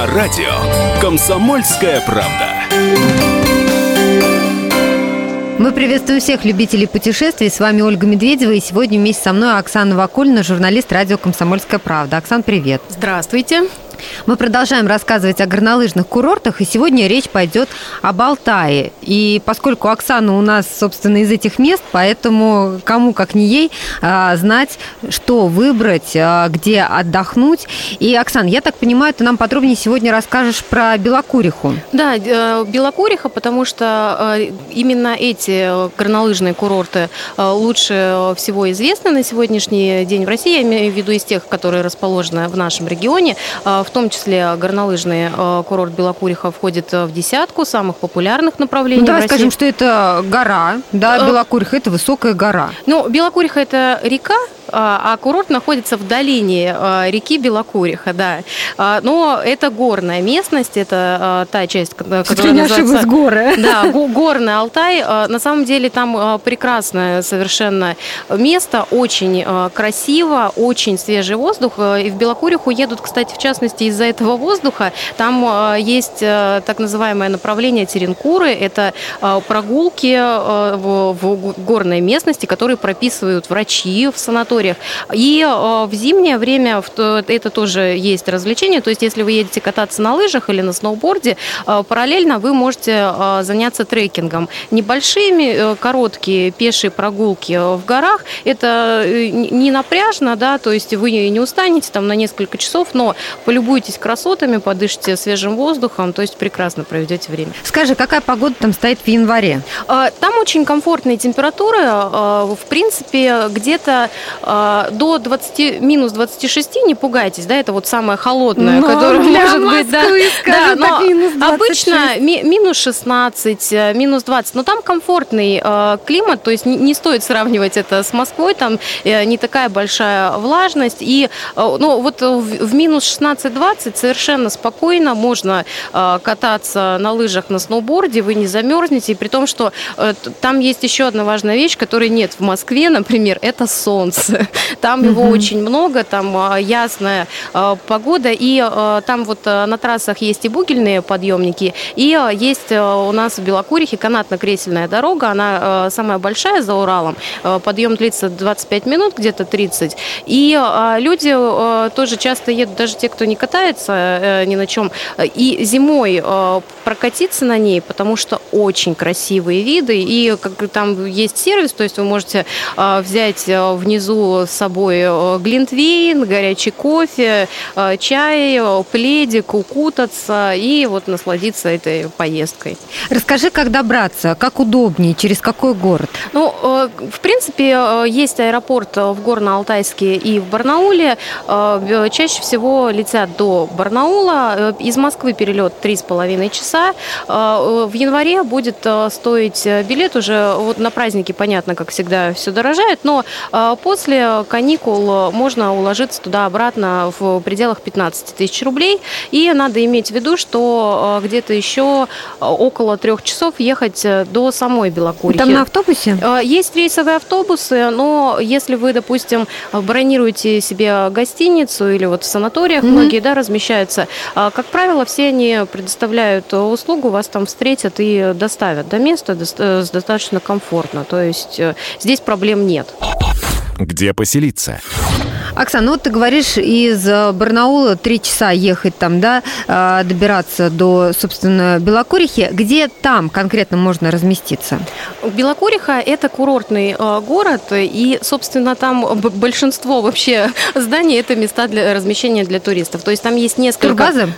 На радио «Комсомольская правда». Мы приветствуем всех любителей путешествий. С вами Ольга Медведева. И сегодня вместе со мной Оксана Вакулина, журналист радио «Комсомольская правда». Оксан, привет. Здравствуйте. Мы продолжаем рассказывать о горнолыжных курортах, и сегодня речь пойдет об Алтае. И поскольку Оксана у нас, собственно, из этих мест, поэтому кому, как не ей, а, знать, что выбрать, а, где отдохнуть. И, Оксан, я так понимаю, ты нам подробнее сегодня расскажешь про Белокуриху. Да, э, Белокуриха, потому что э, именно эти горнолыжные курорты э, лучше всего известны на сегодняшний день в России, я имею в виду из тех, которые расположены в нашем регионе. В в том числе горнолыжный э, курорт Белокуриха входит э, в десятку самых популярных направлений. Ну, давай скажем, что это гора, да, э, Белокуриха это высокая гора. Ну, Белокуриха это река, а, а курорт находится в долине реки Белокуриха, да. А, но это горная местность, это та часть, которая не называется... горы. Да, горный Алтай. На самом деле там прекрасное совершенно место, очень красиво, очень свежий воздух. И в Белокуриху едут, кстати, в частности, из-за этого воздуха. Там есть так называемое направление Теренкуры. Это прогулки в горной местности, которые прописывают врачи в санаториях. И в зимнее время это тоже есть развлечение. То есть, если вы едете кататься на лыжах или на сноуборде, параллельно вы можете заняться трекингом. Небольшими, короткие пешие прогулки в горах. Это не напряжно, да, то есть вы не устанете там на несколько часов, но полюбуйтесь красотами, подышите свежим воздухом, то есть прекрасно проведете время. Скажи, какая погода там стоит в январе? Там очень комфортные температуры, в принципе, где-то до 20, минус 26, не пугайтесь, да, это вот самое холодное, но ну, которое может Москвы, быть, да, да, но минус 26. обычно ми, минус 16, э, минус 20, но там комфортный климат, то есть не стоит сравнивать это с Москвой, там э, не такая большая влажность, и ну, вот в минус 16 20 совершенно спокойно можно э, кататься на лыжах, на сноуборде, вы не замерзнете, и при том, что э, там есть еще одна важная вещь, которой нет в Москве, например, это солнце. Там его очень много, там э, ясная погода, и там вот на трассах есть и бугельные подъемники, и есть у нас в Белокурихе канатно-кресельная дорога, она самая большая за Уралом, подъем длится 25 минут, где-то 30, и люди тоже часто едут, даже те, кто не катается э, ни на чем. И зимой прокатиться на ней, потому что очень красивые виды. И как там есть сервис, то есть вы можете взять внизу с собой глинтвейн, горячий кофе, чай, пледик, укутаться и вот насладиться этой поездкой. Расскажи, как добраться, как удобнее, через какой город? Ну, в принципе, есть аэропорт в Горно-Алтайске и в Барнауле. Чаще всего летят до Барнаула. Э, из Москвы перелет 3,5 часа. Э, в январе будет э, стоить билет уже вот на праздники, понятно, как всегда, все дорожает, но после каникул можно уложиться туда-обратно в пределах 15 тысяч рублей. И надо иметь в виду, что где-то еще около трех часов ехать до самой Белокурихи. Там на автобусе? Есть рейсовые автобусы, но если вы, допустим, бронируете себе гостиницу или вот в санаториях, mm-hmm. многие да, размещаются. Как правило, все они предоставляют услугу, вас там встретят и доставят до места э, достаточно комфортно. То есть э, здесь проблем нет. Где поселиться? Оксана, ну вот ты говоришь, из э, Барнаула три часа ехать там, да, э, добираться до, собственно, Белокурихи. Где там конкретно можно разместиться? Белокуриха – это курортный э, город, и, собственно, там большинство вообще зданий – это места для размещения для туристов. То есть там есть несколько… Турбазы?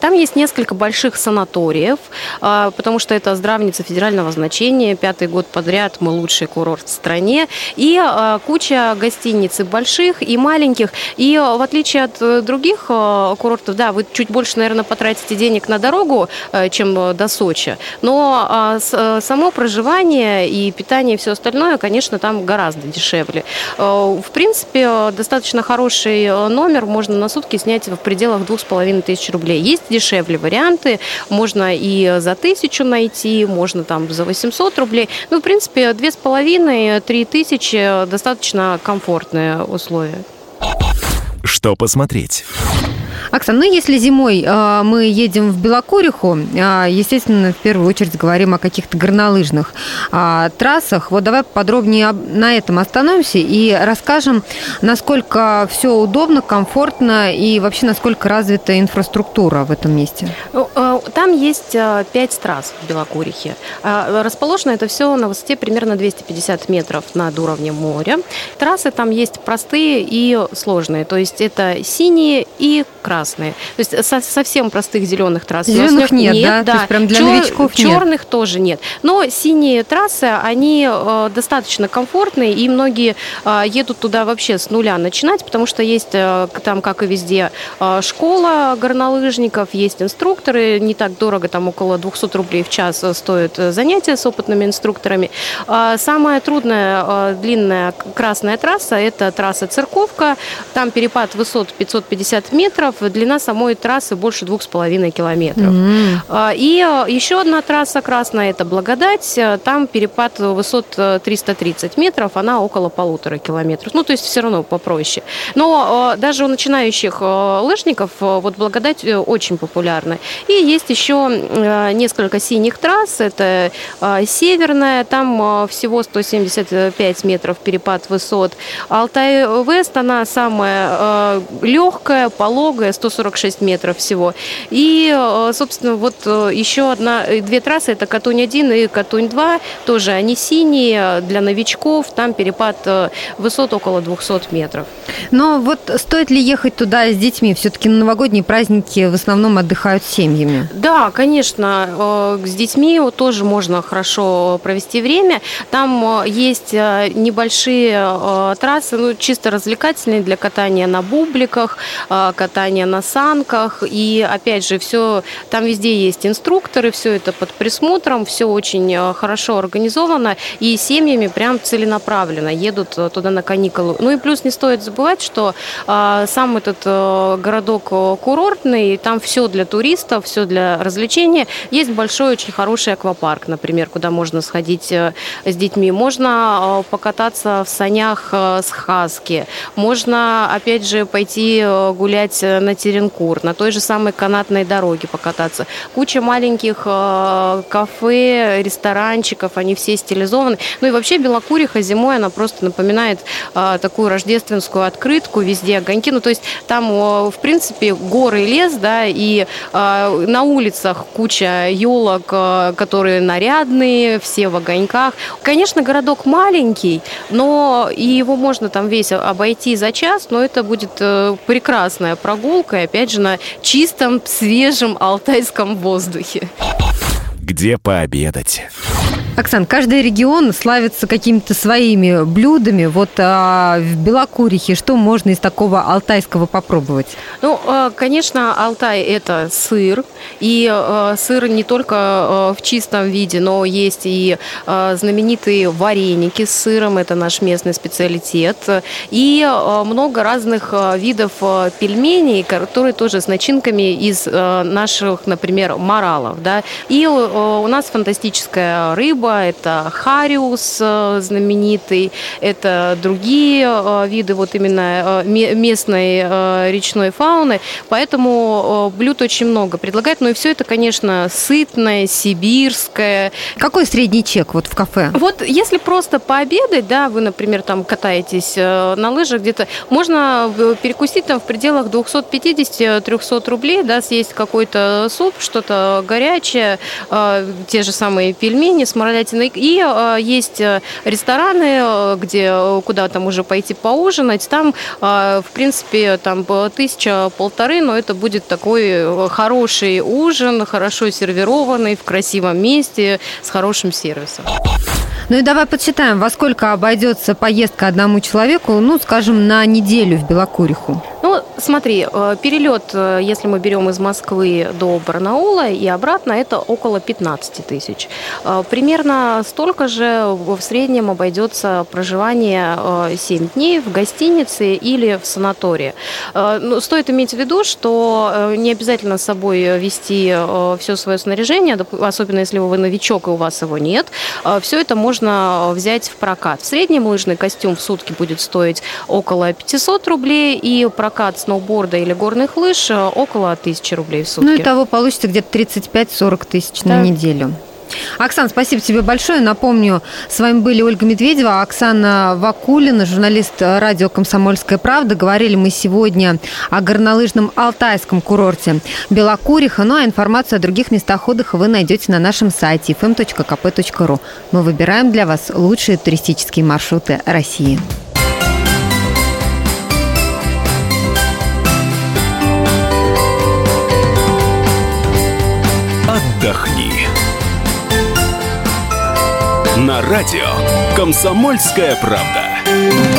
Там есть несколько больших санаториев, потому что это здравница федерального значения. Пятый год подряд мы лучший курорт в стране. И куча гостиниц и больших, и маленьких. И э, в отличие от э, других э, курортов, да, вы чуть больше, наверное, потратите денег на дорогу, чем до Сочи. Но а, само проживание и питание и все остальное, конечно, там гораздо дешевле. В принципе, достаточно хороший номер можно на сутки снять в пределах двух с половиной тысяч рублей. Есть дешевле варианты, можно и за тысячу найти, можно там за 800 рублей. Ну, в принципе, две с половиной, три тысячи достаточно комфортные условия. Что посмотреть? Оксана, ну если зимой э, мы едем в Белокуриху, э, естественно, в первую очередь говорим о каких-то горнолыжных э, трассах. Вот давай подробнее на этом остановимся и расскажем, насколько все удобно, комфортно и вообще насколько развита инфраструктура в этом месте. Ну, там есть э, пять трасс в Белокурихе. Э, расположено это все на высоте примерно 250 метров над уровнем моря. Трассы там есть простые и сложные. То есть это синие и красные. То есть со совсем простых зеленых трасс зеленых нет, нет, да? да. То есть прям для Чер новичков черных нет. тоже нет. Но синие трассы, они э, достаточно комфортные, и многие э, едут туда вообще с нуля начинать, потому что есть э, там, как и везде, э, школа горнолыжников, есть инструкторы, не так дорого, там около 200 рублей в час стоит занятие с опытными инструкторами. Э, самая трудная э, длинная красная трасса – это трасса Церковка, там перепад высот 550 метров, длина самой трассы больше двух с половиной километров. Mm-hmm. И э, еще одна трасса красная – это Благодать. Там перепад высот 330 э, метров, она около полутора километров. Ну, то есть все равно попроще. Но э, даже у начинающих лыжников вот Благодать очень популярна. И есть еще несколько синих трасс. Это Северная, там всего 175 метров перепад высот. Алтай Вест, она самая легкая, пологая, 146 метров всего. И, э, собственно, вот э, еще одна, э, две трассы, это Катунь-1 и Катунь-2, тоже они синие, для новичков, там перепад высот около 200 метров. Но вот стоит ли ехать туда с детьми? Все-таки на новогодние праздники в основном отдыхают семьями. Да, конечно, с детьми тоже можно хорошо провести время. Там есть небольшие трассы, ну, чисто развлекательные для катания на бубликах, катания на санках. И опять же, все там везде есть инструкторы, все это под присмотром, все очень э, хорошо организовано. И семьями прям целенаправленно едут э, туда на каникулы. Ну и плюс не стоит забывать, что э, сам этот э, городок э, курортный, там все для туристов, все для развлечения. Есть большой, очень хороший аквапарк, например, куда можно сходить э, с детьми. Можно э, покататься в санях э, с хаски. Можно, опять же, пойти гулять на Теренкур, на той же самой канатной дороге покататься. Куча маленьких кафе, ресторанчиков, они все стилизованы. Ну и вообще Белокуриха зимой, она просто напоминает такую рождественскую открытку, везде огоньки. Ну то есть там, в принципе, горы и лес, да, и на улицах куча елок, которые нарядные, все в огоньках. Конечно, городок маленький, но и его можно там весь обойти за час, но это будет прекрасная прогулка, и опять же на чистом, свежем алтайском воздухе. Где пообедать? Оксан, каждый регион славится какими-то своими блюдами. Вот а, в Белокурихе что можно из такого алтайского попробовать? Ну, а, конечно, Алтай – это сыр. И а, сыр не только а, в чистом виде, но есть и знаменитые вареники с сыром. Это наш местный специалитет. И много разных видов пельменей, которые тоже с начинками из наших, например, моралов. Да? И у нас фантастическая рыба, рыба, это хариус э, знаменитый, это другие э, виды вот именно э, местной речной фауны. Поэтому блюд очень много предлагают. Ну и все это, конечно, сытное, сибирское. Какой средний чек вот в кафе? Вот если просто пообедать, да, вы, например, там катаетесь на лыжах где-то, можно перекусить там в пределах 250-300 рублей, да, съесть какой-то суп, что-то горячее, те же самые пельмени с мораль говядиной. И э, есть э, рестораны, э, где куда там уже пойти поужинать. Там, в принципе, там тысяча-полторы, но это будет такой хороший ужин, хорошо сервированный, в красивом месте, с хорошим сервисом. Ну и давай подсчитаем, во сколько обойдется поездка одному человеку, ну, скажем, на неделю в Белокуриху. Ну, смотри, э, перелет, э, если мы берем из Москвы до Барнаула и обратно, это около 15 тысяч. Э, примерно столько же в среднем обойдется проживание 7 дней в гостинице или в санатории. Ну, стоит иметь в виду, что не обязательно с собой вести все свое снаряжение, особенно если вы новичок и у вас его нет. Все это можно взять в прокат. В среднем лыжный костюм в сутки будет стоить около 500 рублей, и прокат сноуборда или горных лыж около 1000 рублей в сутки. Ну, и того получится где-то 35-40 тысяч да. на неделю. Оксан, спасибо тебе большое. Напомню, с вами были Ольга Медведева, Оксана Вакулина, журналист радио «Комсомольская правда». Говорили мы сегодня о горнолыжном алтайском курорте Белокуриха. Ну а информацию о других местах отдыха вы найдете на нашем сайте fm.kp.ru. Мы выбираем для вас лучшие туристические маршруты России. Отдохни на радио «Комсомольская правда».